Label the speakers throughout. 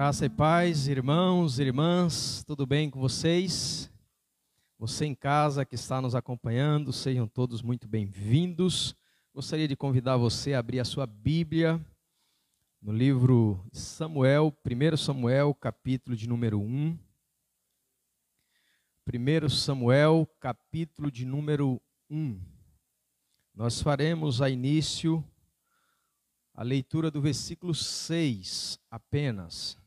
Speaker 1: Graça e paz, irmãos irmãs, tudo bem com vocês? Você em casa que está nos acompanhando, sejam todos muito bem-vindos. Gostaria de convidar você a abrir a sua Bíblia no livro de Samuel, 1 Samuel, capítulo de número 1. 1 Samuel, capítulo de número 1. Nós faremos a início a leitura do versículo 6 apenas.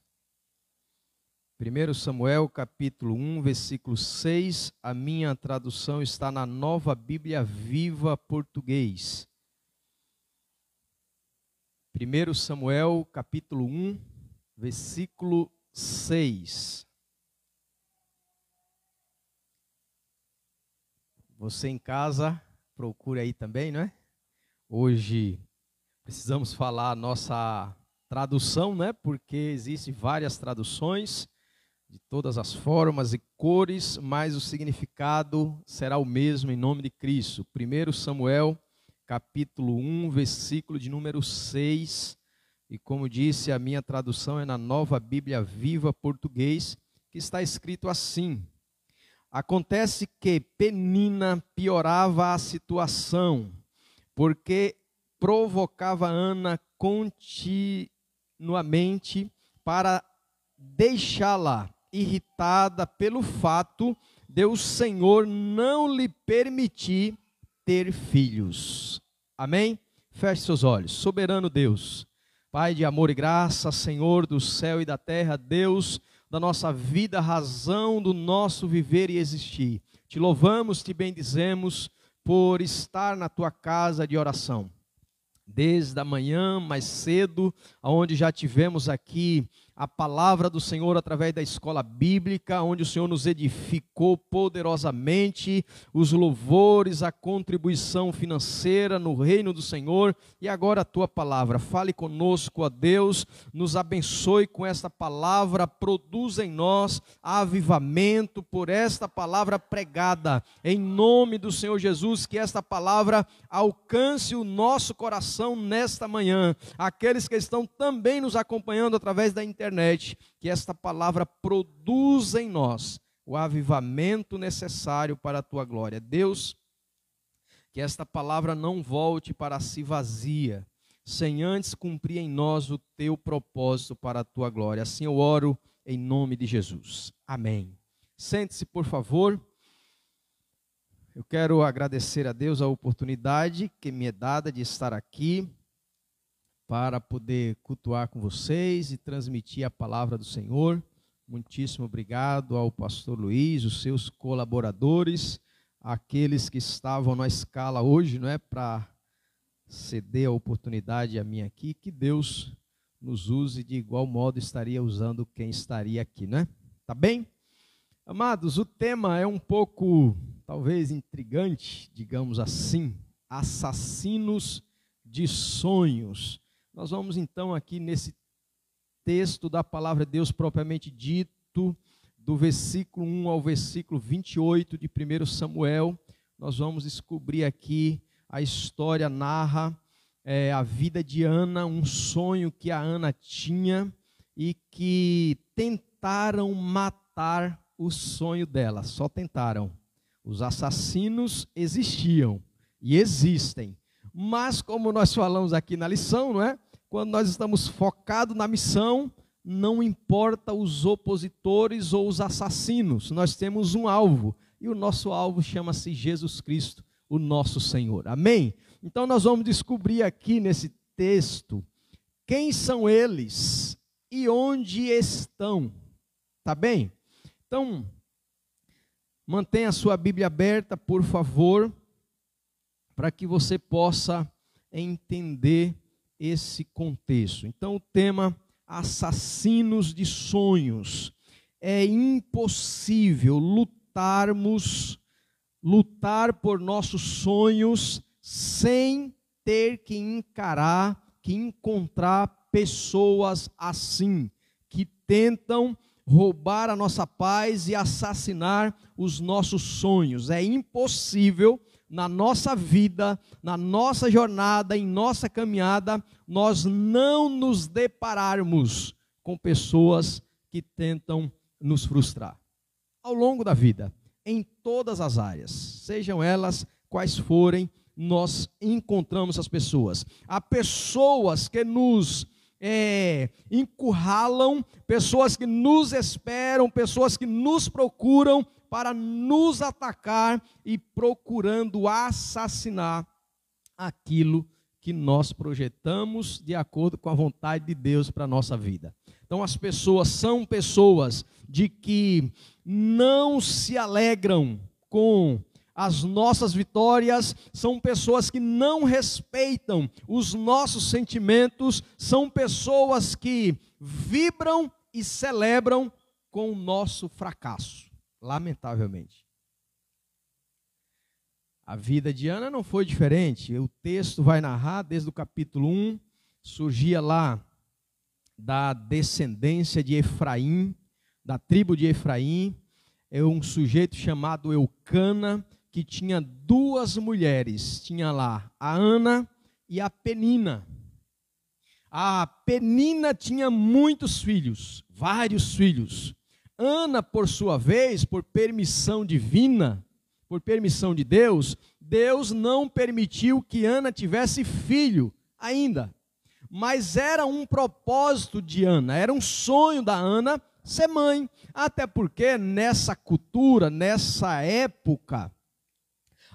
Speaker 1: 1 Samuel capítulo 1, versículo 6, a minha tradução está na Nova Bíblia Viva Português. 1 Samuel capítulo 1, versículo 6. Você em casa, procure aí também, não é? Hoje precisamos falar a nossa tradução, né? Porque existem várias traduções de todas as formas e cores, mas o significado será o mesmo em nome de Cristo. 1 Samuel, capítulo 1, versículo de número 6. E como disse, a minha tradução é na Nova Bíblia Viva Português, que está escrito assim: Acontece que Penina piorava a situação, porque provocava Ana continuamente para deixá-la irritada pelo fato de o Senhor não lhe permitir ter filhos. Amém? Feche seus olhos. Soberano Deus, Pai de amor e graça, Senhor do céu e da terra, Deus da nossa vida, razão do nosso viver e existir. Te louvamos, te bendizemos por estar na tua casa de oração desde a manhã mais cedo, onde já tivemos aqui a palavra do Senhor através da escola bíblica, onde o Senhor nos edificou poderosamente, os louvores, a contribuição financeira no reino do Senhor, e agora a tua palavra. Fale conosco, ó Deus, nos abençoe com esta palavra, produza em nós avivamento por esta palavra pregada, em nome do Senhor Jesus, que esta palavra alcance o nosso coração nesta manhã. Aqueles que estão também nos acompanhando através da internet, internet, que esta palavra produza em nós o avivamento necessário para a tua glória. Deus, que esta palavra não volte para si vazia, sem antes cumprir em nós o teu propósito para a tua glória. Assim eu oro em nome de Jesus. Amém. Sente-se, por favor. Eu quero agradecer a Deus a oportunidade que me é dada de estar aqui para poder cultuar com vocês e transmitir a palavra do Senhor. Muitíssimo obrigado ao pastor Luiz, os seus colaboradores, aqueles que estavam na escala hoje, não é, para ceder a oportunidade a mim aqui, que Deus nos use de igual modo estaria usando quem estaria aqui, né? Tá bem? Amados, o tema é um pouco, talvez, intrigante, digamos assim, assassinos de sonhos. Nós vamos então aqui nesse texto da palavra de Deus propriamente dito, do versículo 1 ao versículo 28 de 1 Samuel, nós vamos descobrir aqui a história narra é, a vida de Ana, um sonho que a Ana tinha e que tentaram matar o sonho dela, só tentaram. Os assassinos existiam e existem. Mas, como nós falamos aqui na lição, não é? Quando nós estamos focados na missão, não importa os opositores ou os assassinos, nós temos um alvo, e o nosso alvo chama-se Jesus Cristo, o nosso Senhor. Amém? Então nós vamos descobrir aqui nesse texto quem são eles e onde estão. Tá bem? Então, mantenha a sua Bíblia aberta, por favor para que você possa entender esse contexto. Então, o tema assassinos de sonhos. É impossível lutarmos, lutar por nossos sonhos sem ter que encarar, que encontrar pessoas assim, que tentam roubar a nossa paz e assassinar os nossos sonhos. É impossível na nossa vida, na nossa jornada, em nossa caminhada, nós não nos depararmos com pessoas que tentam nos frustrar. Ao longo da vida, em todas as áreas, sejam elas quais forem, nós encontramos as pessoas. Há pessoas que nos é, encurralam, pessoas que nos esperam, pessoas que nos procuram para nos atacar e procurando assassinar aquilo que nós projetamos de acordo com a vontade de Deus para a nossa vida. Então, as pessoas são pessoas de que não se alegram com as nossas vitórias, são pessoas que não respeitam os nossos sentimentos, são pessoas que vibram e celebram com o nosso fracasso, lamentavelmente. A vida de Ana não foi diferente. O texto vai narrar desde o capítulo 1, surgia lá da descendência de Efraim, da tribo de Efraim, é um sujeito chamado Eucana, que tinha duas mulheres, tinha lá a Ana e a Penina. A Penina tinha muitos filhos, vários filhos. Ana, por sua vez, por permissão divina, por permissão de Deus, Deus não permitiu que Ana tivesse filho ainda. Mas era um propósito de Ana, era um sonho da Ana ser mãe. Até porque nessa cultura, nessa época,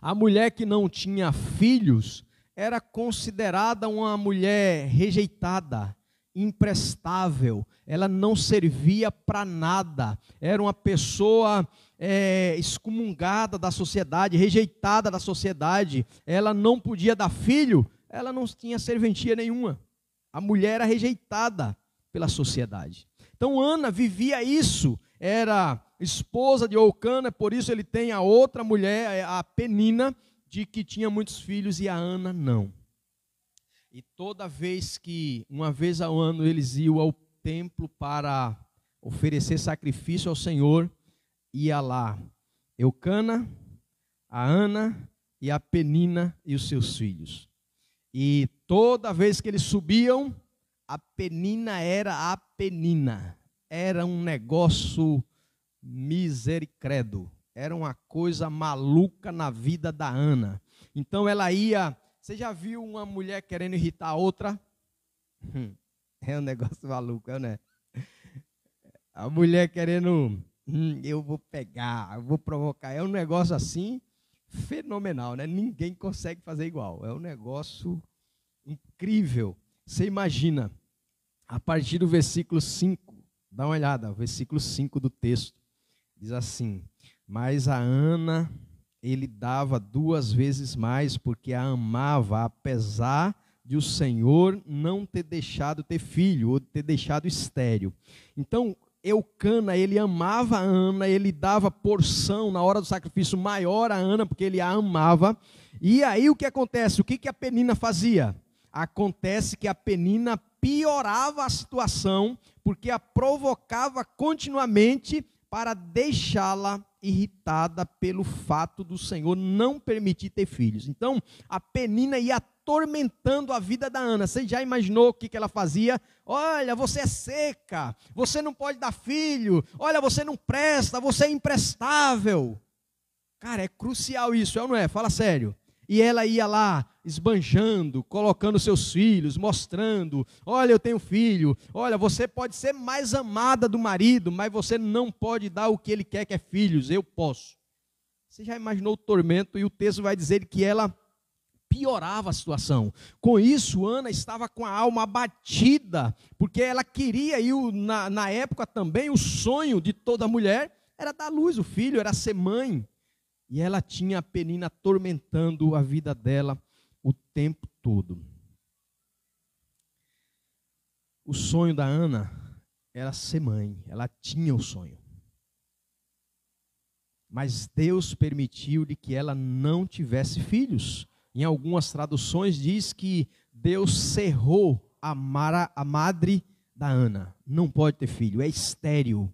Speaker 1: a mulher que não tinha filhos era considerada uma mulher rejeitada, imprestável, ela não servia para nada, era uma pessoa é, excomungada da sociedade, rejeitada da sociedade, ela não podia dar filho, ela não tinha serventia nenhuma. A mulher era rejeitada pela sociedade. Então Ana vivia isso, era esposa de Oucana, por isso ele tem a outra mulher, a Penina, de que tinha muitos filhos e a Ana não. E toda vez que, uma vez ao ano, eles iam ao templo para oferecer sacrifício ao Senhor, ia lá Eucana, a Ana e a Penina e os seus filhos. E toda vez que eles subiam, a Penina era a Penina. Era um negócio misericredo. Era uma coisa maluca na vida da Ana. Então ela ia. Você já viu uma mulher querendo irritar a outra? Hum, é um negócio maluco, né? A mulher querendo. Hum, eu vou pegar, eu vou provocar. É um negócio assim fenomenal, né? Ninguém consegue fazer igual. É um negócio incrível. Você imagina, a partir do versículo 5, dá uma olhada, versículo 5 do texto. Diz assim: Mas a Ana ele dava duas vezes mais, porque a amava, apesar de o Senhor não ter deixado ter filho, ou ter deixado estéreo. Então, Eucana, ele amava a Ana, ele dava porção na hora do sacrifício maior a Ana, porque ele a amava. E aí o que acontece? O que, que a Penina fazia? Acontece que a Penina piorava a situação, porque a provocava continuamente para deixá-la irritada pelo fato do Senhor não permitir ter filhos. Então, a Penina ia atormentando a vida da Ana. Você já imaginou o que ela fazia? Olha, você é seca, você não pode dar filho, olha, você não presta, você é imprestável. Cara, é crucial isso, é ou não é? Fala sério. E ela ia lá esbanjando, colocando seus filhos, mostrando: olha, eu tenho filho, olha, você pode ser mais amada do marido, mas você não pode dar o que ele quer, que é filhos, eu posso. Você já imaginou o tormento? E o texto vai dizer que ela piorava a situação. Com isso, Ana estava com a alma abatida, porque ela queria, e na, na época também, o sonho de toda mulher era dar luz o filho, era ser mãe. E ela tinha a Penina atormentando a vida dela o tempo todo. O sonho da Ana era ser mãe, ela tinha o sonho. Mas Deus permitiu de que ela não tivesse filhos. Em algumas traduções diz que Deus cerrou a, mara, a madre da Ana. Não pode ter filho, é estéril.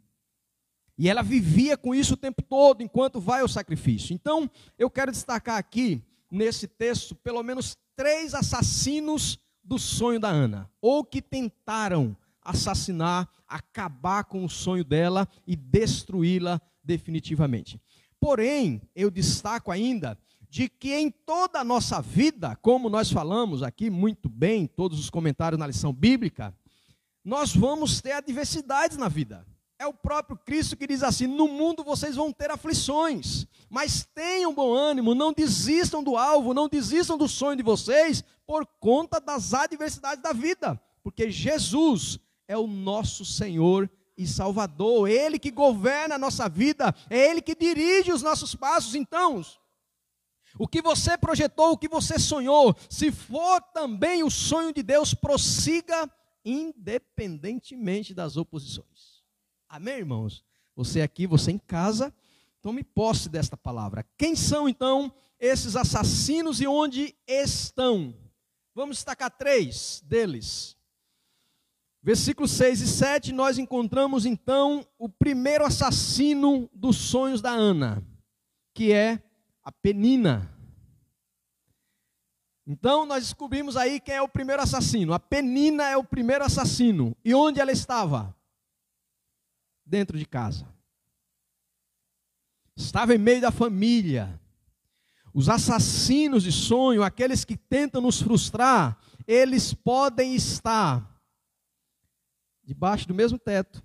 Speaker 1: E ela vivia com isso o tempo todo, enquanto vai ao sacrifício. Então, eu quero destacar aqui, nesse texto, pelo menos três assassinos do sonho da Ana, ou que tentaram assassinar, acabar com o sonho dela e destruí-la definitivamente. Porém, eu destaco ainda de que em toda a nossa vida, como nós falamos aqui muito bem, todos os comentários na lição bíblica, nós vamos ter adversidades na vida. É o próprio Cristo que diz assim: no mundo vocês vão ter aflições, mas tenham bom ânimo, não desistam do alvo, não desistam do sonho de vocês por conta das adversidades da vida, porque Jesus é o nosso Senhor e Salvador, Ele que governa a nossa vida, é Ele que dirige os nossos passos. Então, o que você projetou, o que você sonhou, se for também o sonho de Deus, prossiga independentemente das oposições. Amém, irmãos? Você aqui, você em casa, tome posse desta palavra. Quem são então esses assassinos e onde estão? Vamos destacar três deles. Versículos 6 e 7, nós encontramos então o primeiro assassino dos sonhos da Ana, que é a Penina. Então nós descobrimos aí quem é o primeiro assassino. A Penina é o primeiro assassino. E onde ela estava? Dentro de casa. Estava em meio da família. Os assassinos de sonho, aqueles que tentam nos frustrar, eles podem estar debaixo do mesmo teto.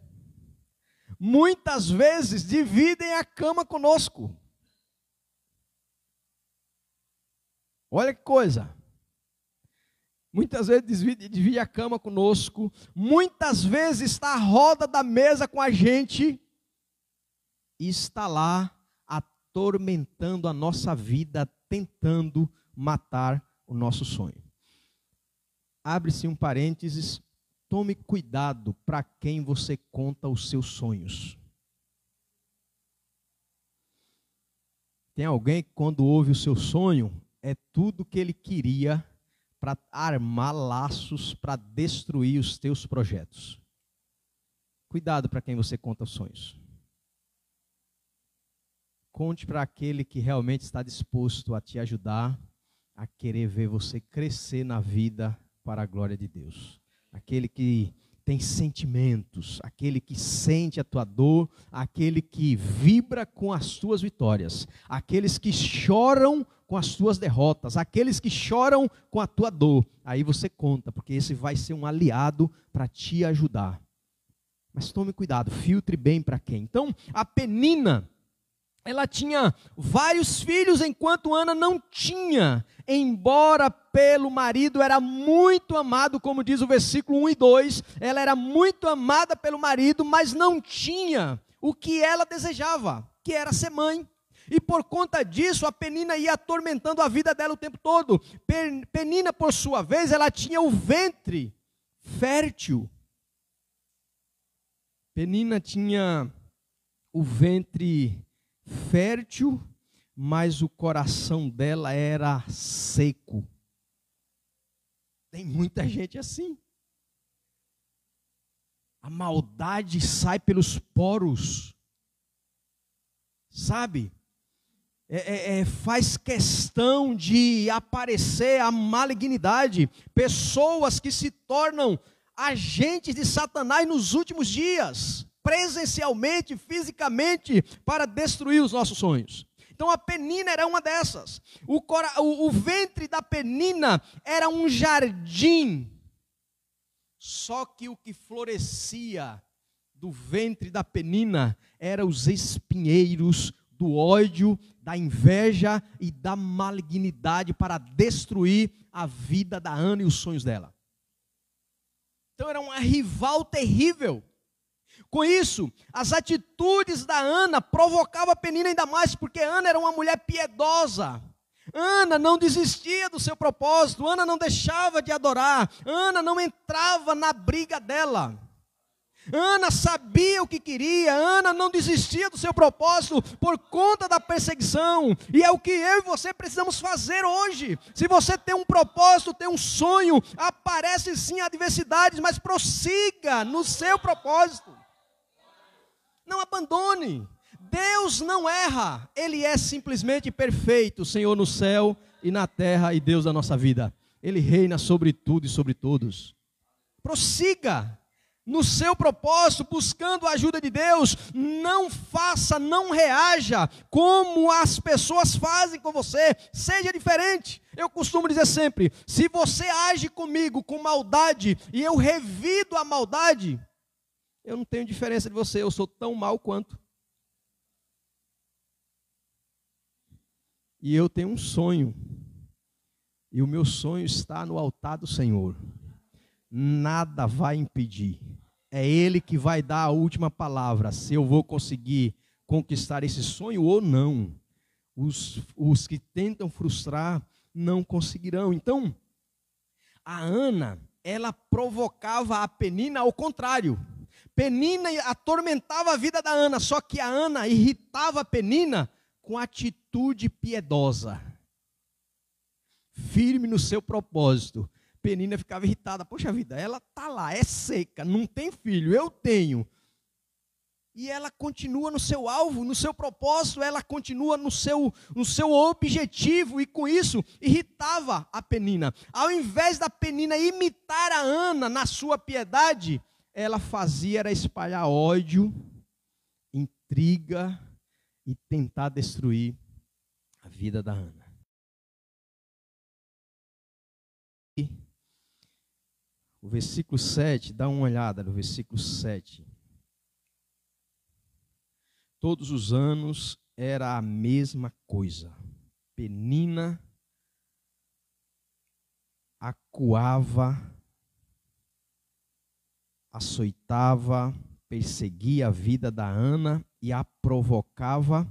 Speaker 1: Muitas vezes dividem a cama conosco. Olha que coisa. Muitas vezes divide, divide a cama conosco, muitas vezes está à roda da mesa com a gente e está lá atormentando a nossa vida, tentando matar o nosso sonho. Abre-se um parênteses, tome cuidado para quem você conta os seus sonhos. Tem alguém que, quando ouve o seu sonho, é tudo que ele queria para armar laços para destruir os teus projetos. Cuidado para quem você conta os sonhos. Conte para aquele que realmente está disposto a te ajudar a querer ver você crescer na vida para a glória de Deus. Aquele que tem sentimentos, aquele que sente a tua dor, aquele que vibra com as tuas vitórias, aqueles que choram com as tuas derrotas, aqueles que choram com a tua dor. Aí você conta, porque esse vai ser um aliado para te ajudar. Mas tome cuidado, filtre bem para quem. Então, a Penina, ela tinha vários filhos, enquanto Ana não tinha. Embora pelo marido era muito amado, como diz o versículo 1 e 2, ela era muito amada pelo marido, mas não tinha o que ela desejava, que era ser mãe. E por conta disso, a Penina ia atormentando a vida dela o tempo todo. Penina, por sua vez, ela tinha o ventre fértil. Penina tinha o ventre fértil, mas o coração dela era seco. Tem muita gente assim. A maldade sai pelos poros. Sabe? é, é, é, faz questão de aparecer a malignidade, pessoas que se tornam agentes de Satanás nos últimos dias, presencialmente, fisicamente, para destruir os nossos sonhos. Então a penina era uma dessas. O, o, o ventre da penina era um jardim. Só que o que florescia do ventre da penina eram os espinheiros do ódio, da inveja e da malignidade para destruir a vida da Ana e os sonhos dela. Então era uma rival terrível. Com isso, as atitudes da Ana provocavam a Penina ainda mais, porque Ana era uma mulher piedosa. Ana não desistia do seu propósito, Ana não deixava de adorar, Ana não entrava na briga dela. Ana sabia o que queria, Ana não desistia do seu propósito por conta da perseguição, e é o que eu e você precisamos fazer hoje. Se você tem um propósito, tem um sonho, aparece sim adversidades, mas prossiga no seu propósito. Não abandone. Deus não erra, Ele é simplesmente perfeito, Senhor no céu e na terra e Deus da nossa vida. Ele reina sobre tudo e sobre todos. Prossiga, no seu propósito, buscando a ajuda de Deus, não faça, não reaja como as pessoas fazem com você, seja diferente. Eu costumo dizer sempre: se você age comigo com maldade e eu revido a maldade, eu não tenho diferença de você, eu sou tão mal quanto. E eu tenho um sonho, e o meu sonho está no altar do Senhor. Nada vai impedir. É Ele que vai dar a última palavra, se eu vou conseguir conquistar esse sonho ou não. Os, os que tentam frustrar não conseguirão. Então, a Ana, ela provocava a Penina ao contrário. Penina atormentava a vida da Ana, só que a Ana irritava a Penina com atitude piedosa. Firme no seu propósito. Penina ficava irritada. Poxa vida, ela tá lá, é seca, não tem filho, eu tenho e ela continua no seu alvo, no seu propósito, ela continua no seu, no seu objetivo, e com isso irritava a Penina. Ao invés da Penina imitar a Ana na sua piedade, ela fazia era espalhar ódio, intriga e tentar destruir a vida da Ana. O versículo 7, dá uma olhada no versículo 7 todos os anos era a mesma coisa. Penina acuava, açoitava, perseguia a vida da Ana e a provocava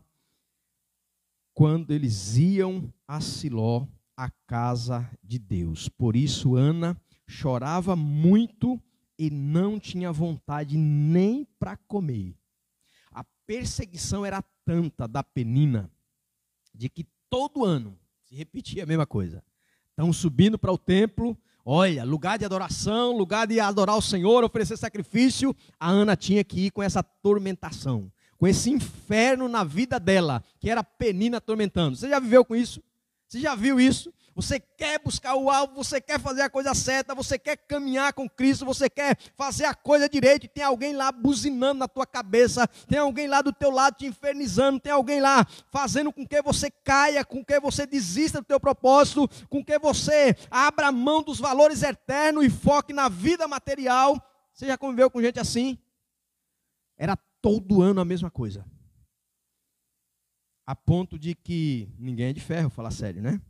Speaker 1: quando eles iam a Siló, a casa de Deus. Por isso Ana chorava muito e não tinha vontade nem para comer perseguição era tanta da penina, de que todo ano se repetia a mesma coisa. Estão subindo para o templo, olha, lugar de adoração, lugar de adorar o Senhor, oferecer sacrifício. A Ana tinha que ir com essa tormentação, com esse inferno na vida dela, que era a penina atormentando. Você já viveu com isso? Você já viu isso? Você quer buscar o alvo, você quer fazer a coisa certa, você quer caminhar com Cristo, você quer fazer a coisa direito e tem alguém lá buzinando na tua cabeça, tem alguém lá do teu lado te infernizando, tem alguém lá fazendo com que você caia, com que você desista do teu propósito, com que você abra mão dos valores eternos e foque na vida material. Você já conviveu com gente assim? Era todo ano a mesma coisa. A ponto de que ninguém é de ferro, falar sério, né?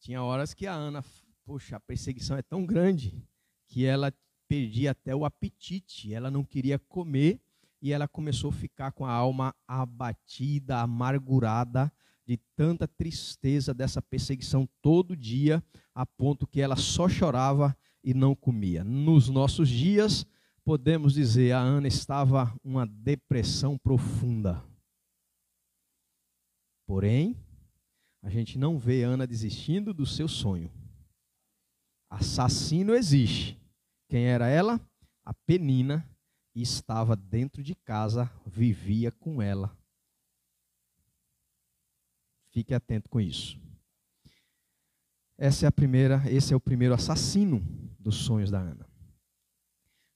Speaker 1: Tinha horas que a Ana, poxa, a perseguição é tão grande que ela perdia até o apetite, ela não queria comer e ela começou a ficar com a alma abatida, amargurada de tanta tristeza dessa perseguição todo dia, a ponto que ela só chorava e não comia. Nos nossos dias, podemos dizer, a Ana estava uma depressão profunda. Porém, a gente não vê Ana desistindo do seu sonho. Assassino existe. Quem era ela? A Penina estava dentro de casa, vivia com ela. Fique atento com isso. Essa é a primeira, esse é o primeiro assassino dos sonhos da Ana.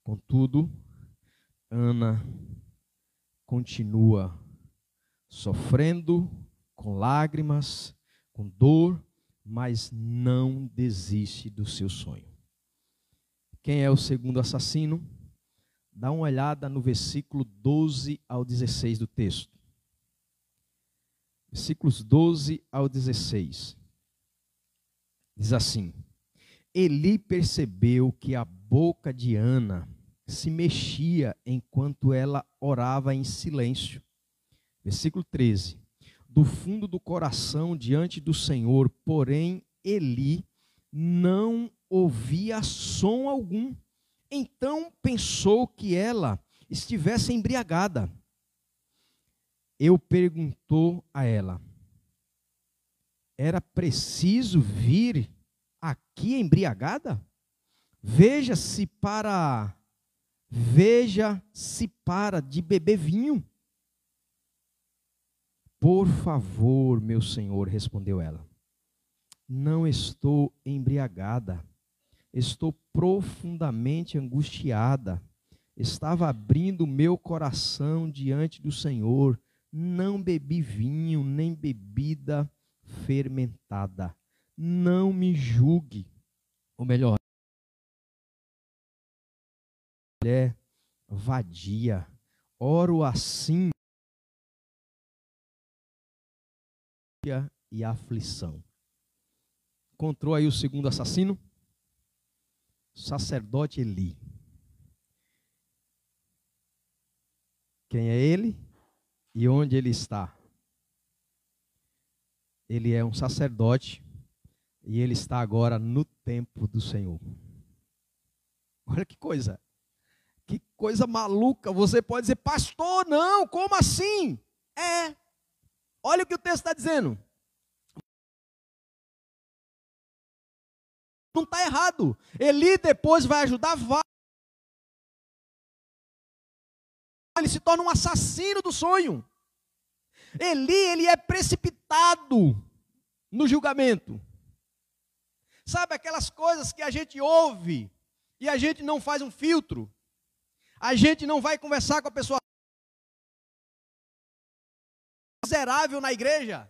Speaker 1: Contudo, Ana continua sofrendo com lágrimas, com dor, mas não desiste do seu sonho. Quem é o segundo assassino? Dá uma olhada no versículo 12 ao 16 do texto. Versículos 12 ao 16. Diz assim: Eli percebeu que a boca de Ana se mexia enquanto ela orava em silêncio. Versículo 13 do fundo do coração diante do Senhor, porém Eli não ouvia som algum. Então pensou que ela estivesse embriagada. Eu perguntou a ela: Era preciso vir aqui embriagada? Veja se para veja se para de beber vinho. Por favor, meu senhor, respondeu ela. Não estou embriagada. Estou profundamente angustiada. Estava abrindo meu coração diante do Senhor. Não bebi vinho, nem bebida fermentada. Não me julgue. Ou melhor, mulher vadia. Oro assim e aflição. Encontrou aí o segundo assassino? Sacerdote Eli. Quem é ele e onde ele está? Ele é um sacerdote e ele está agora no templo do Senhor. Olha que coisa. Que coisa maluca. Você pode dizer, pastor, não, como assim? É. Olha o que o texto está dizendo. Não está errado. Eli depois vai ajudar Ele se torna um assassino do sonho. Eli, ele é precipitado no julgamento. Sabe aquelas coisas que a gente ouve e a gente não faz um filtro? A gente não vai conversar com a pessoa miserável na igreja.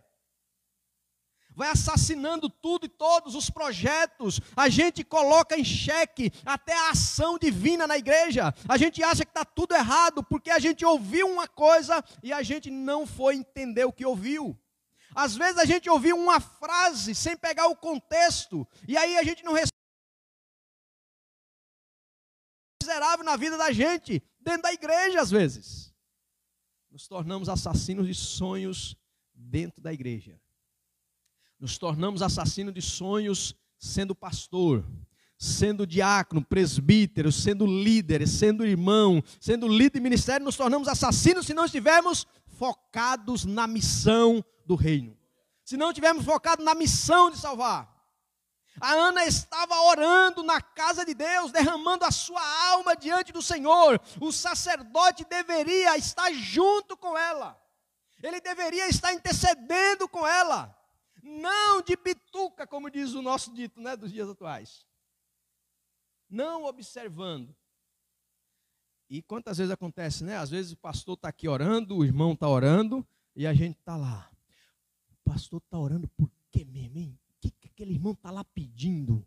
Speaker 1: Vai assassinando tudo e todos os projetos. A gente coloca em xeque até a ação divina na igreja. A gente acha que está tudo errado porque a gente ouviu uma coisa e a gente não foi entender o que ouviu. Às vezes a gente ouviu uma frase sem pegar o contexto e aí a gente não recebe miserável na vida da gente, dentro da igreja às vezes. Nos tornamos assassinos de sonhos dentro da igreja. Nos tornamos assassinos de sonhos sendo pastor, sendo diácono, presbítero, sendo líder, sendo irmão, sendo líder de ministério, nos tornamos assassinos se não estivermos focados na missão do reino. Se não estivermos focados na missão de salvar. A Ana estava orando na casa de Deus, derramando a sua alma diante do Senhor. O sacerdote deveria estar junto com ela. Ele deveria estar intercedendo com ela. Não de bituca, como diz o nosso dito, né, dos dias atuais. Não observando. E quantas vezes acontece, né? Às vezes o pastor está aqui orando, o irmão está orando, e a gente está lá. O pastor está orando por quê mesmo, hein? Aquele irmão está lá pedindo?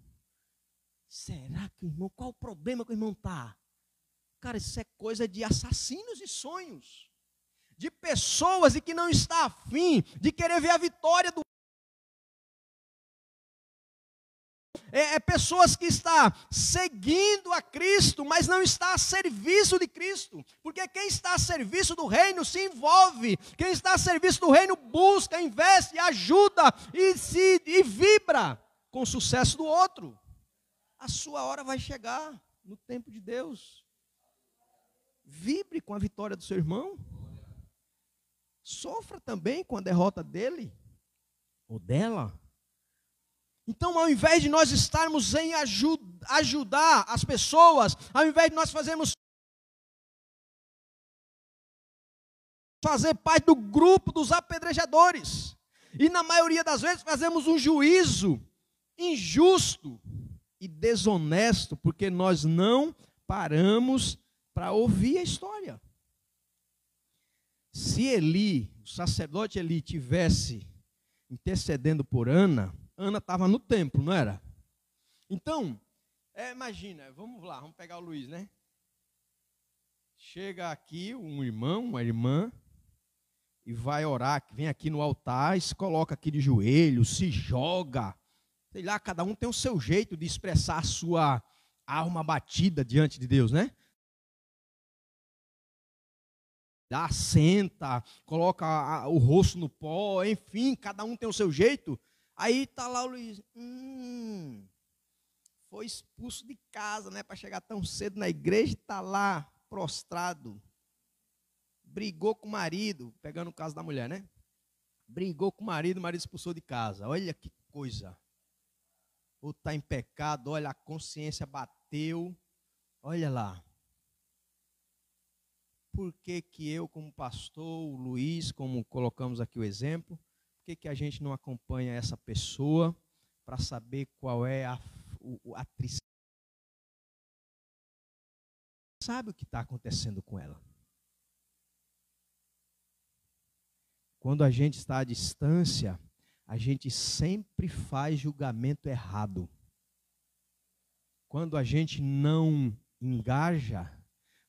Speaker 1: Será que o irmão, qual o problema que o irmão está? Cara, isso é coisa de assassinos e sonhos. De pessoas e que não está afim de querer ver a vitória do é, é, pessoas que está seguindo a Cristo, mas não está a serviço de Cristo. Porque quem está a serviço do reino se envolve. Quem está a serviço do reino busca, investe, ajuda e se e vibra com o sucesso do outro. A sua hora vai chegar no tempo de Deus. Vibre com a vitória do seu irmão. Sofra também com a derrota dele ou dela. Então, ao invés de nós estarmos em ajudar as pessoas, ao invés de nós fazermos fazer parte do grupo dos apedrejadores, e na maioria das vezes fazemos um juízo injusto e desonesto, porque nós não paramos para ouvir a história. Se Eli, o sacerdote Eli, tivesse intercedendo por Ana, Ana estava no templo, não era? Então, é, imagina, vamos lá, vamos pegar o Luiz, né? Chega aqui um irmão, uma irmã, e vai orar, vem aqui no altar, se coloca aqui de joelho, se joga. Sei lá, cada um tem o seu jeito de expressar a sua alma batida diante de Deus, né? Dá, senta, coloca o rosto no pó, enfim, cada um tem o seu jeito. Aí está lá o Luiz. Hum, foi expulso de casa, né? Para chegar tão cedo na igreja e está lá prostrado. Brigou com o marido, pegando o caso da mulher, né? Brigou com o marido, o marido expulsou de casa. Olha que coisa. Ou está em pecado, olha, a consciência bateu. Olha lá. Por que, que eu, como pastor, o Luiz, como colocamos aqui o exemplo, que, que a gente não acompanha essa pessoa para saber qual é a, a tristeza? Sabe o que está acontecendo com ela? Quando a gente está à distância, a gente sempre faz julgamento errado. Quando a gente não engaja,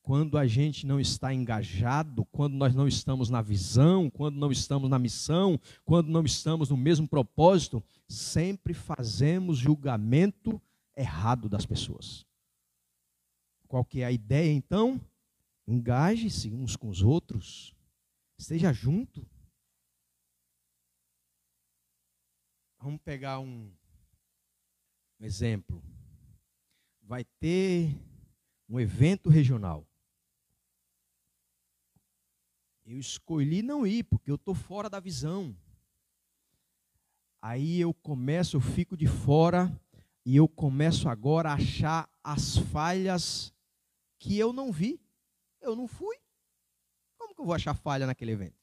Speaker 1: quando a gente não está engajado, quando nós não estamos na visão, quando não estamos na missão, quando não estamos no mesmo propósito, sempre fazemos julgamento errado das pessoas. Qual que é a ideia então? Engaje-se uns com os outros. Esteja junto. Vamos pegar um, um exemplo. Vai ter um evento regional. Eu escolhi não ir, porque eu estou fora da visão. Aí eu começo, eu fico de fora, e eu começo agora a achar as falhas que eu não vi. Eu não fui. Como que eu vou achar falha naquele evento?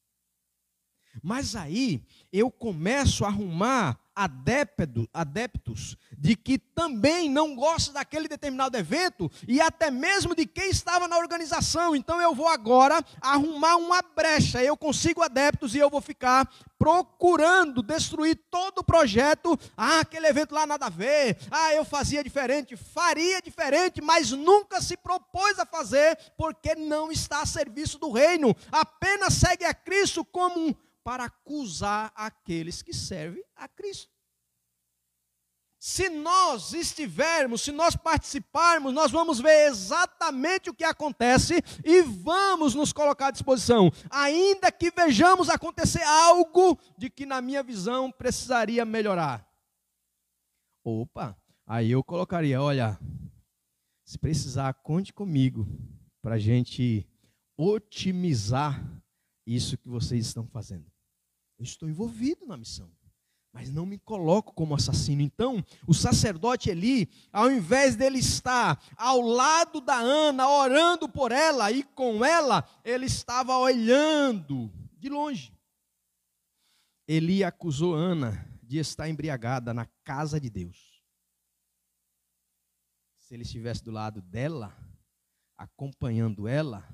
Speaker 1: Mas aí eu começo a arrumar adeptos de que também não gosta daquele determinado evento e até mesmo de quem estava na organização. Então eu vou agora arrumar uma brecha. Eu consigo adeptos e eu vou ficar procurando destruir todo o projeto. Ah, aquele evento lá nada a ver. Ah, eu fazia diferente, faria diferente, mas nunca se propôs a fazer porque não está a serviço do reino. Apenas segue a Cristo como um para acusar aqueles que servem a Cristo. Se nós estivermos, se nós participarmos, nós vamos ver exatamente o que acontece e vamos nos colocar à disposição, ainda que vejamos acontecer algo de que, na minha visão, precisaria melhorar. Opa, aí eu colocaria: olha, se precisar, conte comigo para a gente otimizar isso que vocês estão fazendo. Eu estou envolvido na missão, mas não me coloco como assassino. Então, o sacerdote Eli, ao invés dele estar ao lado da Ana, orando por ela e com ela, ele estava olhando de longe. Eli acusou Ana de estar embriagada na casa de Deus. Se ele estivesse do lado dela, acompanhando ela,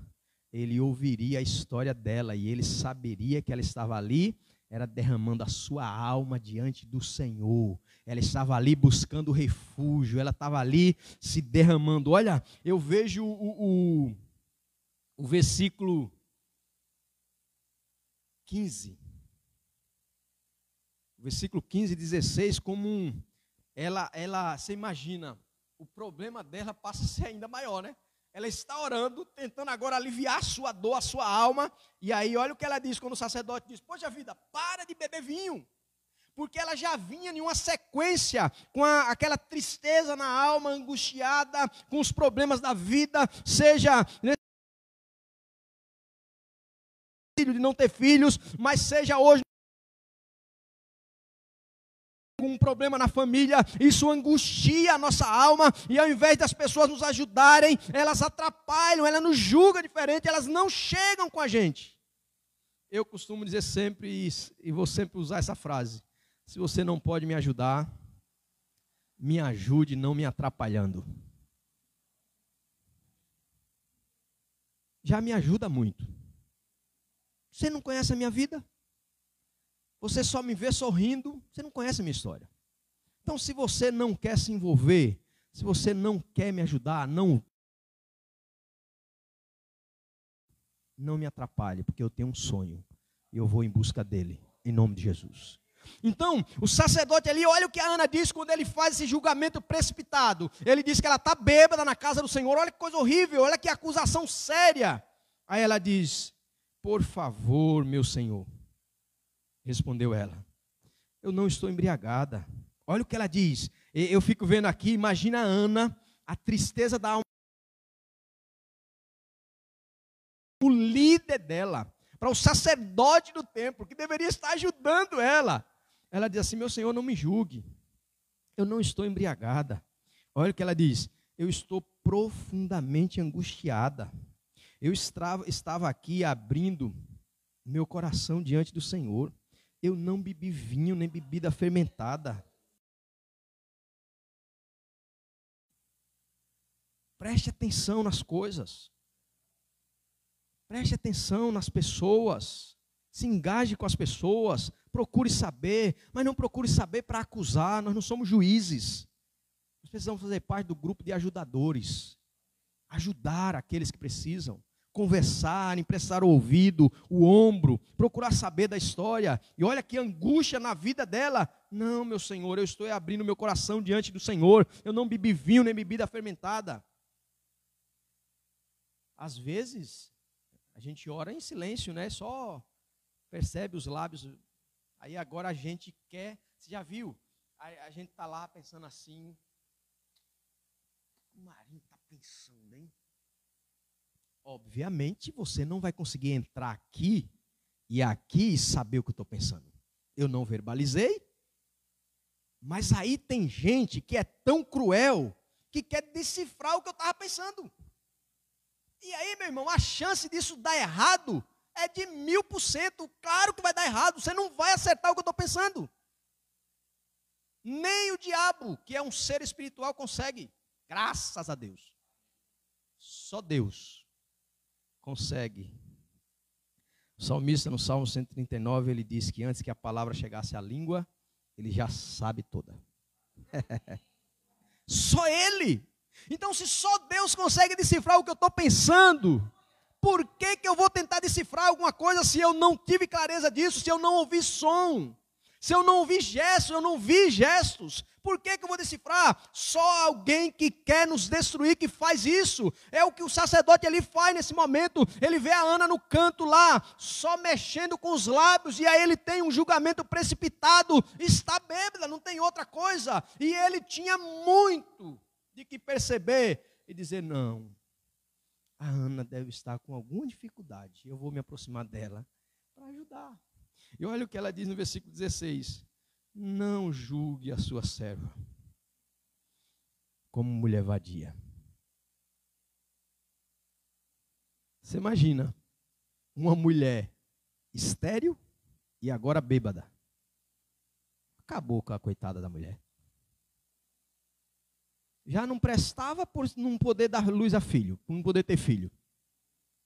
Speaker 1: ele ouviria a história dela e ele saberia que ela estava ali era derramando a sua alma diante do Senhor. Ela estava ali buscando refúgio, ela estava ali se derramando. Olha, eu vejo o, o, o versículo 15. O versículo 15 e 16, como ela, ela, você imagina, o problema dela passa a ser ainda maior, né? Ela está orando, tentando agora aliviar a sua dor, a sua alma. E aí, olha o que ela diz quando o sacerdote diz: Poxa vida, para de beber vinho. Porque ela já vinha em uma sequência com a, aquela tristeza na alma, angustiada, com os problemas da vida, seja de não ter filhos, mas seja hoje um problema na família, isso angustia a nossa alma, e ao invés das pessoas nos ajudarem, elas atrapalham, elas nos julgam diferente, elas não chegam com a gente. Eu costumo dizer sempre isso, e vou sempre usar essa frase: se você não pode me ajudar, me ajude não me atrapalhando. Já me ajuda muito. Você não conhece a minha vida? Você só me vê sorrindo, você não conhece a minha história. Então, se você não quer se envolver, se você não quer me ajudar, não não me atrapalhe, porque eu tenho um sonho e eu vou em busca dele, em nome de Jesus. Então, o sacerdote ali, olha o que a Ana diz quando ele faz esse julgamento precipitado. Ele diz que ela está bêbada na casa do Senhor. Olha que coisa horrível, olha que acusação séria. Aí ela diz: Por favor, meu Senhor, Respondeu ela: Eu não estou embriagada. Olha o que ela diz. Eu fico vendo aqui, imagina a Ana, a tristeza da alma. O líder dela, para o sacerdote do templo, que deveria estar ajudando ela. Ela diz assim: Meu senhor, não me julgue. Eu não estou embriagada. Olha o que ela diz: Eu estou profundamente angustiada. Eu estava, aqui abrindo meu coração diante do Senhor. Eu não bebi vinho nem bebida fermentada. Preste atenção nas coisas. Preste atenção nas pessoas. Se engaje com as pessoas. Procure saber, mas não procure saber para acusar. Nós não somos juízes. Nós precisamos fazer parte do grupo de ajudadores. Ajudar aqueles que precisam conversar, emprestar o ouvido, o ombro, procurar saber da história. E olha que angústia na vida dela. Não, meu Senhor, eu estou abrindo meu coração diante do Senhor. Eu não bebi vinho nem bebida fermentada. Às vezes, a gente ora em silêncio, né? Só percebe os lábios. Aí agora a gente quer. Você já viu? A, a gente está lá pensando assim. O Marinho está pensando, hein? Obviamente você não vai conseguir entrar aqui e aqui saber o que eu estou pensando. Eu não verbalizei, mas aí tem gente que é tão cruel que quer decifrar o que eu estava pensando. E aí, meu irmão, a chance disso dar errado é de mil por cento. Claro que vai dar errado, você não vai acertar o que eu estou pensando. Nem o diabo, que é um ser espiritual, consegue. Graças a Deus. Só Deus consegue. O salmista, no Salmo 139, ele diz que antes que a palavra chegasse à língua, ele já sabe toda. só ele. Então, se só Deus consegue decifrar o que eu estou pensando, por que, que eu vou tentar decifrar alguma coisa se eu não tive clareza disso, se eu não ouvi som? Se eu não ouvi gestos, eu não vi gestos, por que, que eu vou decifrar? Só alguém que quer nos destruir que faz isso. É o que o sacerdote ali faz nesse momento. Ele vê a Ana no canto lá, só mexendo com os lábios, e aí ele tem um julgamento precipitado. Está bêbada, não tem outra coisa. E ele tinha muito de que perceber e dizer: não, a Ana deve estar com alguma dificuldade. Eu vou me aproximar dela para ajudar. E olha o que ela diz no versículo 16: Não julgue a sua serva como mulher vadia. Você imagina uma mulher estéril e agora bêbada. Acabou com a coitada da mulher. Já não prestava por não poder dar luz a filho, por não poder ter filho.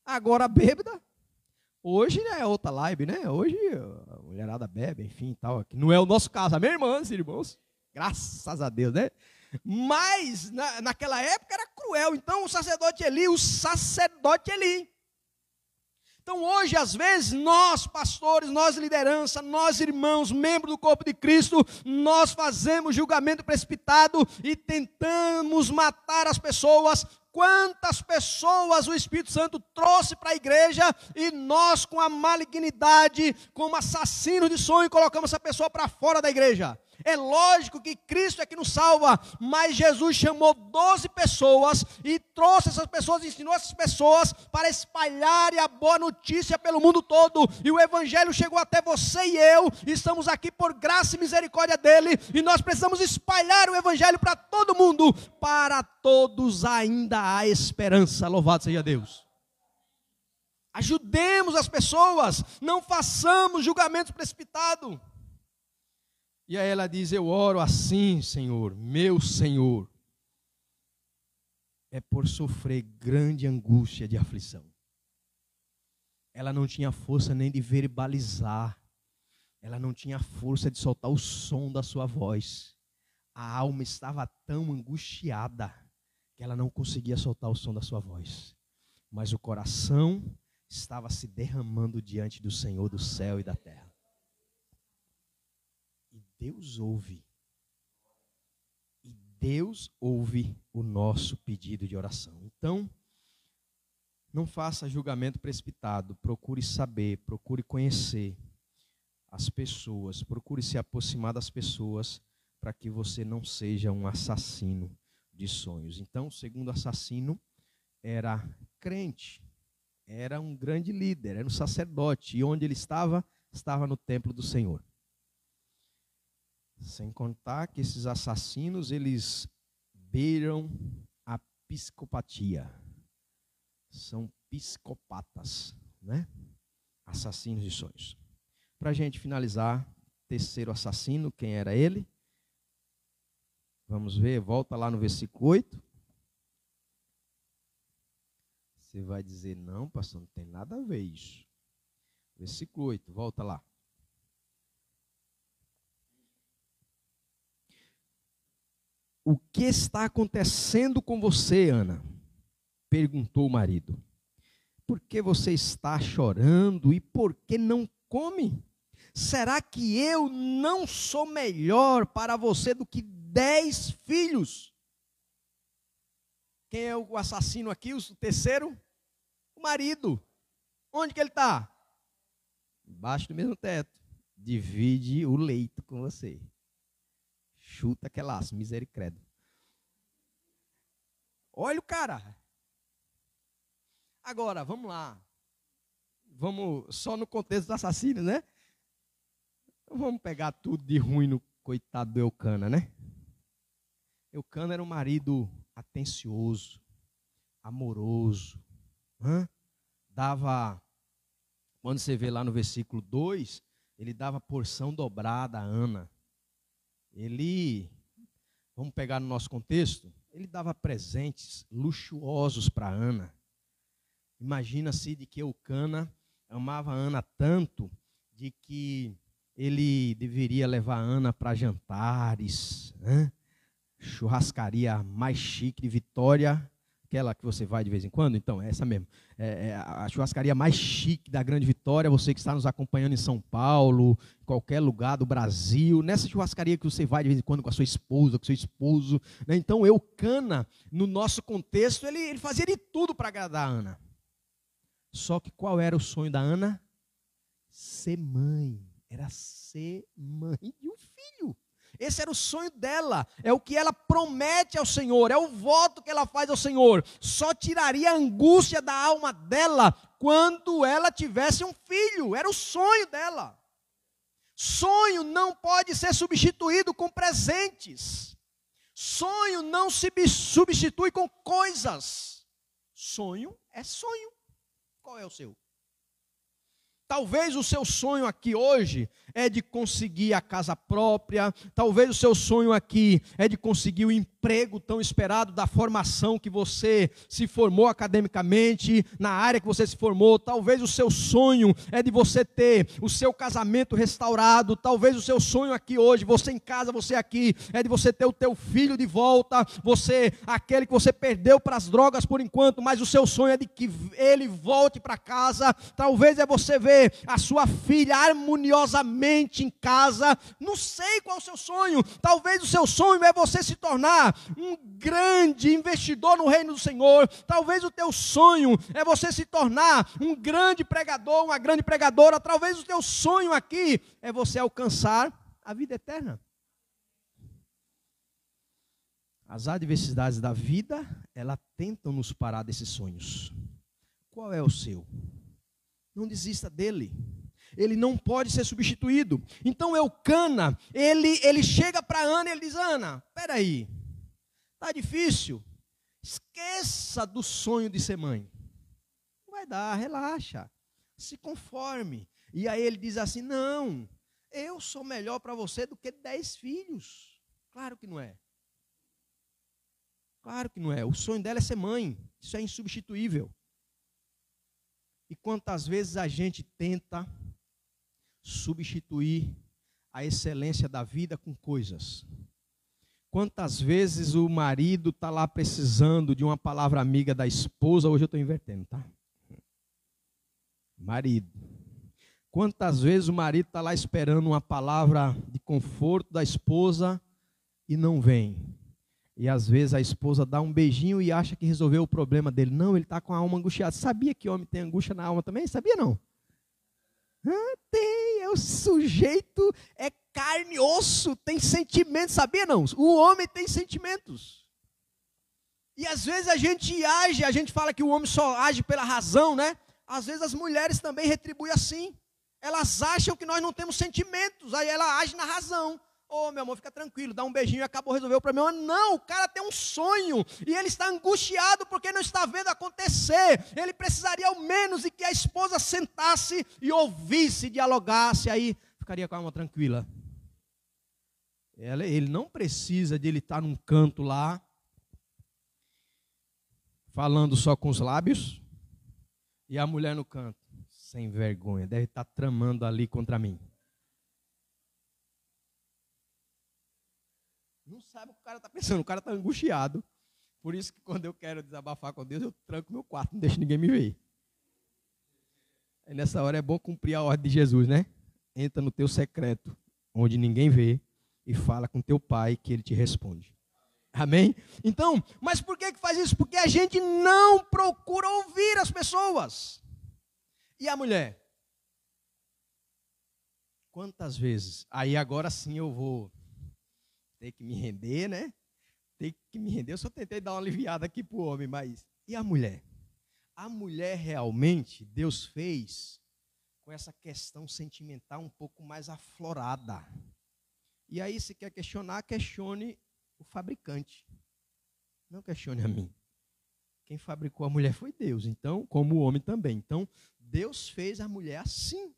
Speaker 1: Agora bêbada, Hoje é outra live, né? Hoje a mulherada bebe, enfim, tal. Não é o nosso caso, amém, irmãs e irmãos? Graças a Deus, né? Mas na, naquela época era cruel. Então o sacerdote Eli, o sacerdote Eli. Então hoje, às vezes, nós, pastores, nós, liderança, nós, irmãos, membros do corpo de Cristo, nós fazemos julgamento precipitado e tentamos matar as pessoas quantas pessoas o Espírito Santo trouxe para a igreja e nós, com a malignidade, como assassino de sonho, colocamos essa pessoa para fora da igreja. É lógico que Cristo é que nos salva, mas Jesus chamou 12 pessoas e trouxe essas pessoas, ensinou essas pessoas para espalharem a boa notícia pelo mundo todo. E o Evangelho chegou até você e eu, estamos aqui por graça e misericórdia dele, e nós precisamos espalhar o Evangelho para todo mundo. Para todos ainda há esperança, louvado seja Deus. Ajudemos as pessoas, não façamos julgamentos precipitados. E aí ela diz: Eu oro assim, Senhor, meu Senhor. É por sofrer grande angústia de aflição. Ela não tinha força nem de verbalizar. Ela não tinha força de soltar o som da sua voz. A alma estava tão angustiada que ela não conseguia soltar o som da sua voz. Mas o coração estava se derramando diante do Senhor do céu e da terra. Deus ouve. E Deus ouve o nosso pedido de oração. Então, não faça julgamento precipitado. Procure saber, procure conhecer as pessoas, procure se aproximar das pessoas para que você não seja um assassino de sonhos. Então, o segundo assassino era crente, era um grande líder, era um sacerdote, e onde ele estava? Estava no templo do Senhor. Sem contar que esses assassinos, eles beiram a psicopatia. São psicopatas, né? Assassinos de sonhos. Para a gente finalizar, terceiro assassino, quem era ele? Vamos ver, volta lá no versículo 8. Você vai dizer, não, pastor, não tem nada a ver isso. Versículo 8, volta lá. O que está acontecendo com você, Ana? Perguntou o marido. Por que você está chorando e por que não come? Será que eu não sou melhor para você do que dez filhos? Quem é o assassino aqui, o terceiro? O marido. Onde que ele está? Embaixo do mesmo teto. Divide o leito com você. Chuta aquele laço, misericórdia. Olha o cara. Agora, vamos lá. Vamos só no contexto do assassino, né? Vamos pegar tudo de ruim no coitado do Eucana, né? Eucana era um marido atencioso, amoroso. Hã? Dava, quando você vê lá no versículo 2, ele dava porção dobrada a Ana. Ele, vamos pegar no nosso contexto, ele dava presentes luxuosos para Ana. Imagina-se de que Eucana amava Ana tanto de que ele deveria levar Ana para jantares, churrascaria mais chique de Vitória aquela que você vai de vez em quando? Então, é essa mesmo. É, é a churrascaria mais chique da Grande Vitória, você que está nos acompanhando em São Paulo, qualquer lugar do Brasil, nessa churrascaria que você vai de vez em quando com a sua esposa, com seu esposo. Né? Então, Eucana, no nosso contexto, ele, ele fazia de tudo para agradar a Ana. Só que qual era o sonho da Ana? Ser mãe. Era ser mãe de um filho. Esse era o sonho dela, é o que ela promete ao Senhor, é o voto que ela faz ao Senhor. Só tiraria a angústia da alma dela quando ela tivesse um filho, era o sonho dela. Sonho não pode ser substituído com presentes. Sonho não se substitui com coisas. Sonho é sonho. Qual é o seu? Talvez o seu sonho aqui hoje é de conseguir a casa própria, talvez o seu sonho aqui é de conseguir o emprego tão esperado da formação que você se formou academicamente, na área que você se formou, talvez o seu sonho é de você ter o seu casamento restaurado, talvez o seu sonho aqui hoje, você em casa, você aqui, é de você ter o teu filho de volta, você, aquele que você perdeu para as drogas por enquanto, mas o seu sonho é de que ele volte para casa, talvez é você ver a sua filha harmoniosamente em casa. Não sei qual é o seu sonho. Talvez o seu sonho é você se tornar um grande investidor no reino do Senhor. Talvez o teu sonho é você se tornar um grande pregador, uma grande pregadora. Talvez o teu sonho aqui é você alcançar a vida eterna. As adversidades da vida, ela tentam nos parar desses sonhos. Qual é o seu? Não desista dele ele não pode ser substituído. Então Eucana, ele, ele chega para Ana e ele diz: Ana, peraí, tá difícil. Esqueça do sonho de ser mãe. Não vai dar, relaxa. Se conforme. E aí ele diz assim: Não, eu sou melhor para você do que dez filhos. Claro que não é. Claro que não é. O sonho dela é ser mãe. Isso é insubstituível. E quantas vezes a gente tenta substituir a excelência da vida com coisas. Quantas vezes o marido está lá precisando de uma palavra amiga da esposa, hoje eu estou invertendo, tá? Marido. Quantas vezes o marido está lá esperando uma palavra de conforto da esposa e não vem? E às vezes a esposa dá um beijinho e acha que resolveu o problema dele. Não, ele está com a alma angustiada. Sabia que homem tem angústia na alma também? Sabia não? Tem, é o sujeito é carne osso, tem sentimentos, sabia não? O homem tem sentimentos. E às vezes a gente age, a gente fala que o homem só age pela razão, né? Às vezes as mulheres também retribuem assim. Elas acham que nós não temos sentimentos, aí ela age na razão. Ô, oh, meu amor, fica tranquilo, dá um beijinho e acabou, resolveu o problema. Não, o cara tem um sonho e ele está angustiado porque não está vendo acontecer. Ele precisaria ao menos de que a esposa sentasse e ouvisse, dialogasse, aí ficaria com a alma tranquila. Ele não precisa de ele estar num canto lá, falando só com os lábios, E a mulher no canto, sem vergonha, deve estar tramando ali contra mim. Não sabe o que o cara está pensando, o cara está angustiado. Por isso que quando eu quero desabafar com Deus, eu tranco meu quarto, não deixo ninguém me ver. E nessa hora é bom cumprir a ordem de Jesus, né? Entra no teu secreto, onde ninguém vê, e fala com teu pai que ele te responde. Amém? Então, mas por que, que faz isso? Porque a gente não procura ouvir as pessoas. E a mulher? Quantas vezes? Aí agora sim eu vou ter que me render, né? Ter que me render. Eu só tentei dar uma aliviada aqui para o homem, mas. E a mulher? A mulher realmente, Deus fez com essa questão sentimental um pouco mais aflorada. E aí, se quer questionar, questione o fabricante. Não questione a mim. Quem fabricou a mulher foi Deus, então, como o homem também. Então, Deus fez a mulher assim.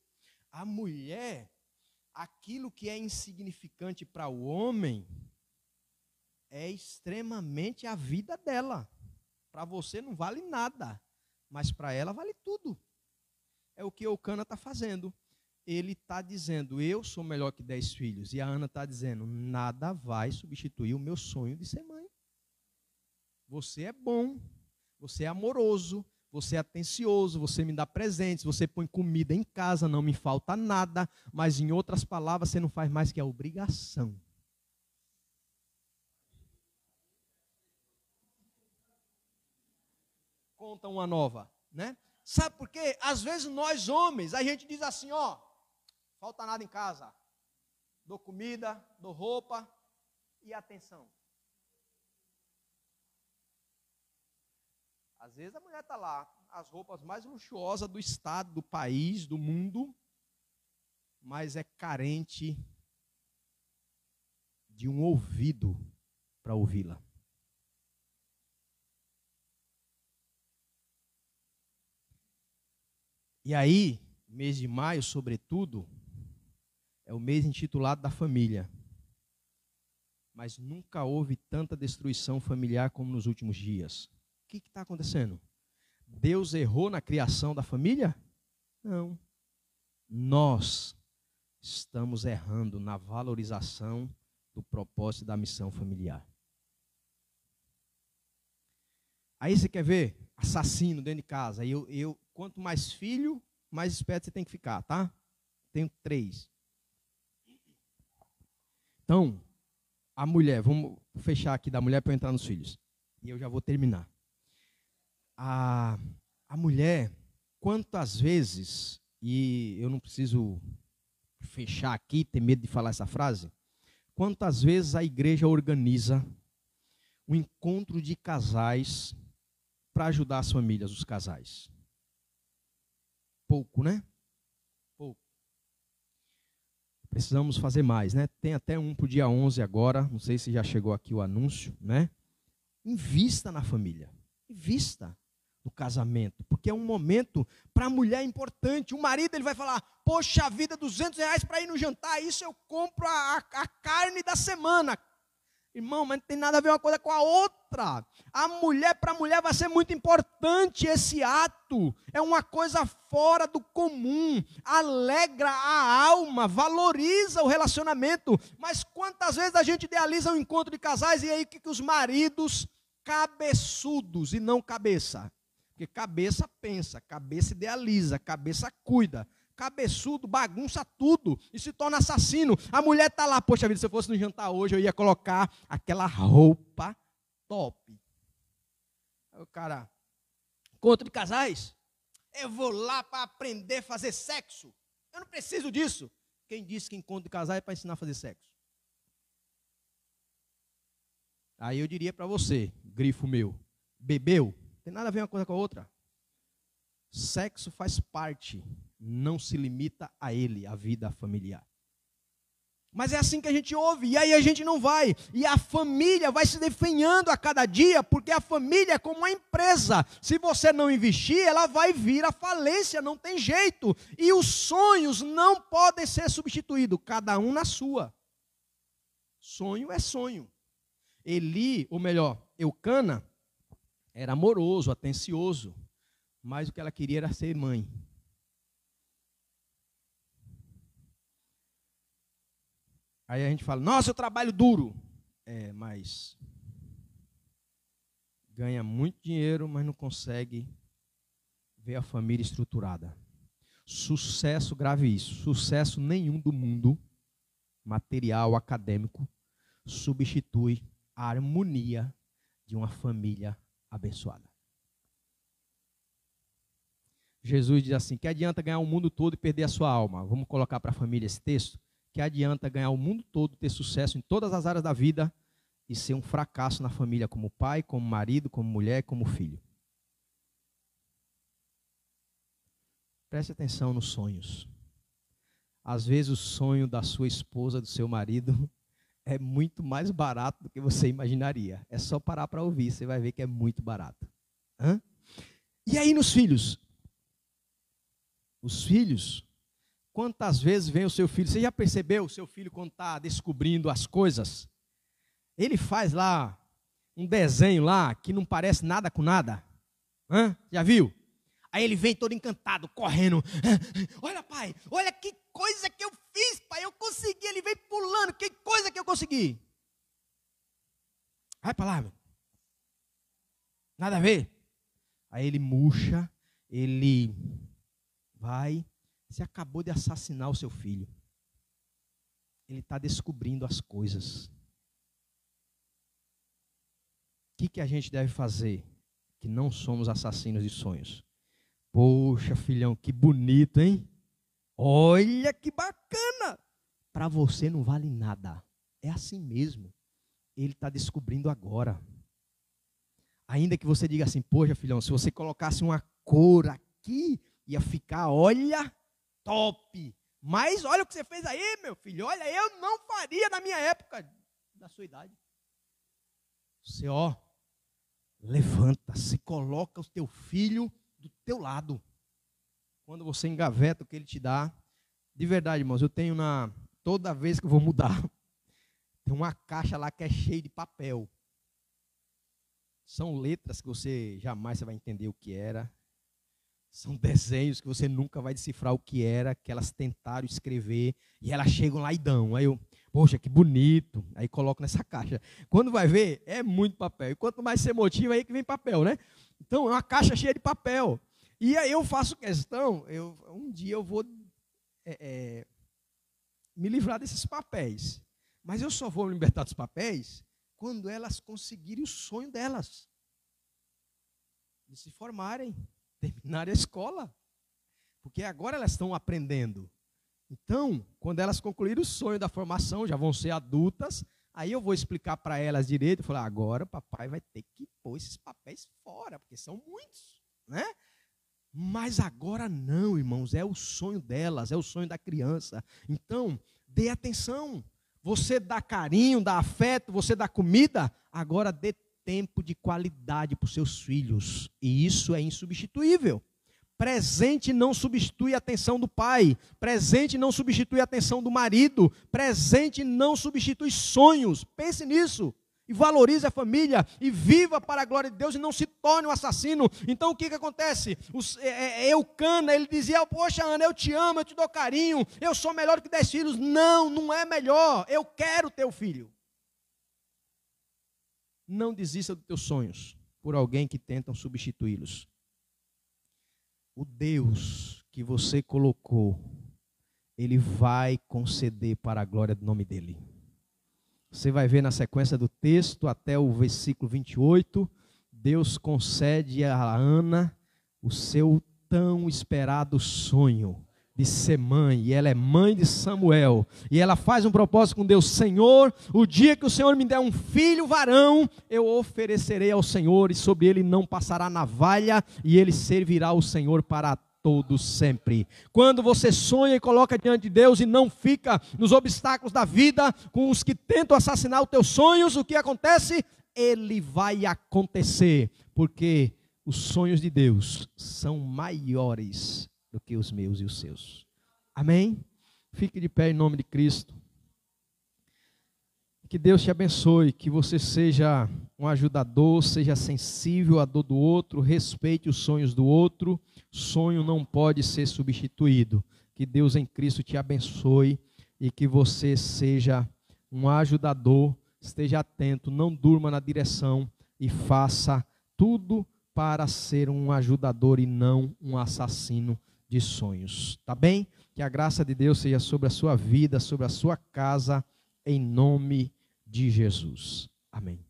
Speaker 1: A mulher aquilo que é insignificante para o homem é extremamente a vida dela. Para você não vale nada, mas para ela vale tudo. É o que o Cana está fazendo. Ele está dizendo, eu sou melhor que dez filhos. E a Ana está dizendo, nada vai substituir o meu sonho de ser mãe. Você é bom, você é amoroso, você é atencioso, você me dá presentes, você põe comida em casa, não me falta nada, mas em outras palavras, você não faz mais que a obrigação. Conta uma nova, né? Sabe por quê? Às vezes nós homens, a gente diz assim, ó, falta nada em casa. Dou comida, dou roupa e atenção. Às vezes a mulher está lá, as roupas mais luxuosas do estado, do país, do mundo, mas é carente de um ouvido para ouvi-la. E aí, mês de maio, sobretudo, é o mês intitulado da família. Mas nunca houve tanta destruição familiar como nos últimos dias. Que está acontecendo? Deus errou na criação da família? Não. Nós estamos errando na valorização do propósito da missão familiar. Aí você quer ver assassino dentro de casa. Eu, eu, quanto mais filho, mais esperto você tem que ficar, tá? Tenho três. Então, a mulher, vamos fechar aqui da mulher para eu entrar nos filhos. E eu já vou terminar a, a mulher, quantas vezes, e eu não preciso fechar aqui, ter medo de falar essa frase, quantas vezes a igreja organiza um encontro de casais para ajudar as famílias, os casais? Pouco, né? Precisamos fazer mais, né? Tem até um para o dia 11 agora, não sei se já chegou aqui o anúncio, né? Invista na família. Invista do casamento, porque é um momento para a mulher importante. O marido ele vai falar: Poxa vida, 200 reais para ir no jantar, isso eu compro a, a, carne da semana. Irmão, mas não tem nada a ver uma coisa com a outra. A mulher, para a mulher, vai ser muito importante esse ato. É uma coisa fora do comum. Alegra a alma, valoriza o relacionamento. Mas quantas vezes a gente idealiza um encontro de casais e aí que, que os maridos, cabeçudos e não cabeça, porque cabeça pensa, cabeça idealiza, cabeça cuida. Cabeçudo bagunça tudo e se torna assassino. A mulher está lá, poxa vida, se eu fosse no jantar hoje, eu ia colocar aquela roupa top. Aí o cara, encontro de casais, eu vou lá para aprender a fazer sexo. Eu não preciso disso. Quem disse que encontro de casais é para ensinar a fazer sexo? Aí eu diria para você, grifo meu, bebeu? Tem nada a ver uma coisa com a outra. Sexo faz parte, não se limita a ele, a vida familiar. Mas é assim que a gente ouve, e aí a gente não vai. E a família vai se definhando a cada dia, porque a família é como uma empresa. Se você não investir, ela vai vir à falência, não tem jeito. E os sonhos não podem ser substituídos, cada um na sua. Sonho é sonho. Eli, ou melhor, Eucana, era amoroso, atencioso. mas o que ela queria era ser mãe. Aí a gente fala, nossa, eu trabalho duro. É, mas ganha muito dinheiro, mas não consegue ver a família estruturada. Sucesso, grave isso, sucesso nenhum do mundo, material, acadêmico, substitui a harmonia de uma família abençoada. Jesus diz assim: que adianta ganhar o mundo todo e perder a sua alma? Vamos colocar para a família esse texto? Que adianta ganhar o mundo todo, ter sucesso em todas as áreas da vida e ser um fracasso na família, como pai, como marido, como mulher, como filho? Preste atenção nos sonhos. Às vezes o sonho da sua esposa, do seu marido, é muito mais barato do que você imaginaria. É só parar para ouvir, você vai ver que é muito barato. Hã? E aí nos filhos? Os filhos, quantas vezes vem o seu filho? Você já percebeu o seu filho quando está descobrindo as coisas? Ele faz lá um desenho lá que não parece nada com nada. Hã? Já viu? Aí ele vem todo encantado, correndo. Olha, pai, olha que coisa que eu fiz, pai. Eu consegui. Ele vem pulando. Que coisa que eu consegui. Vai para lá, meu. Nada a ver. Aí ele murcha, ele vai. Você acabou de assassinar o seu filho. Ele está descobrindo as coisas. O que, que a gente deve fazer? Que não somos assassinos de sonhos. Poxa, filhão, que bonito, hein? Olha que bacana! Para você não vale nada. É assim mesmo. Ele está descobrindo agora. Ainda que você diga assim, poxa, filhão, se você colocasse uma cor aqui, ia ficar, olha, top. Mas olha o que você fez aí, meu filho. Olha, eu não faria na minha época, da sua idade. Você, ó, levanta, se coloca o teu filho do teu lado. Quando você engaveta o que ele te dá. De verdade, irmãos, eu tenho na. Toda vez que eu vou mudar, tem uma caixa lá que é cheia de papel. São letras que você jamais vai entender o que era. São desenhos que você nunca vai decifrar o que era, que elas tentaram escrever e elas chegam lá e dão. Aí eu, poxa, que bonito. Aí coloco nessa caixa. Quando vai ver, é muito papel. E quanto mais você motiva, aí que vem papel, né? Então, é uma caixa cheia de papel. E aí eu faço questão, eu, um dia eu vou é, é, me livrar desses papéis. Mas eu só vou me libertar dos papéis quando elas conseguirem o sonho delas. De se formarem, terminarem a escola. Porque agora elas estão aprendendo. Então, quando elas concluírem o sonho da formação, já vão ser adultas, Aí eu vou explicar para elas direito, falar, agora o papai vai ter que pôr esses papéis fora, porque são muitos, né? Mas agora não, irmãos, é o sonho delas, é o sonho da criança. Então, dê atenção. Você dá carinho, dá afeto, você dá comida, agora dê tempo de qualidade para os seus filhos. E isso é insubstituível. Presente não substitui a atenção do pai. Presente não substitui a atenção do marido. Presente não substitui sonhos. Pense nisso. E valorize a família. E viva para a glória de Deus e não se torne um assassino. Então o que, que acontece? Os, é, é, Eucana, ele dizia: Poxa, Ana, eu te amo, eu te dou carinho. Eu sou melhor que dez filhos. Não, não é melhor. Eu quero teu filho. Não desista dos teus sonhos por alguém que tentam substituí-los o Deus que você colocou, ele vai conceder para a glória do nome dele. Você vai ver na sequência do texto, até o versículo 28, Deus concede a Ana o seu tão esperado sonho de ser mãe, e ela é mãe de Samuel, e ela faz um propósito com Deus: Senhor, o dia que o Senhor me der um filho varão, eu oferecerei ao Senhor, e sobre ele não passará navalha, e ele servirá ao Senhor para todos sempre. Quando você sonha e coloca diante de Deus e não fica nos obstáculos da vida com os que tentam assassinar os teus sonhos, o que acontece? Ele vai acontecer, porque os sonhos de Deus são maiores do que os meus e os seus. Amém? Fique de pé em nome de Cristo. Que Deus te abençoe, que você seja um ajudador, seja sensível à dor do outro, respeite os sonhos do outro. Sonho não pode ser substituído. Que Deus em Cristo te abençoe e que você seja um ajudador, esteja atento, não durma na direção e faça tudo para ser um ajudador e não um assassino de sonhos. Tá bem? Que a graça de Deus seja sobre a sua vida, sobre a sua casa, em nome de Jesus. Amém.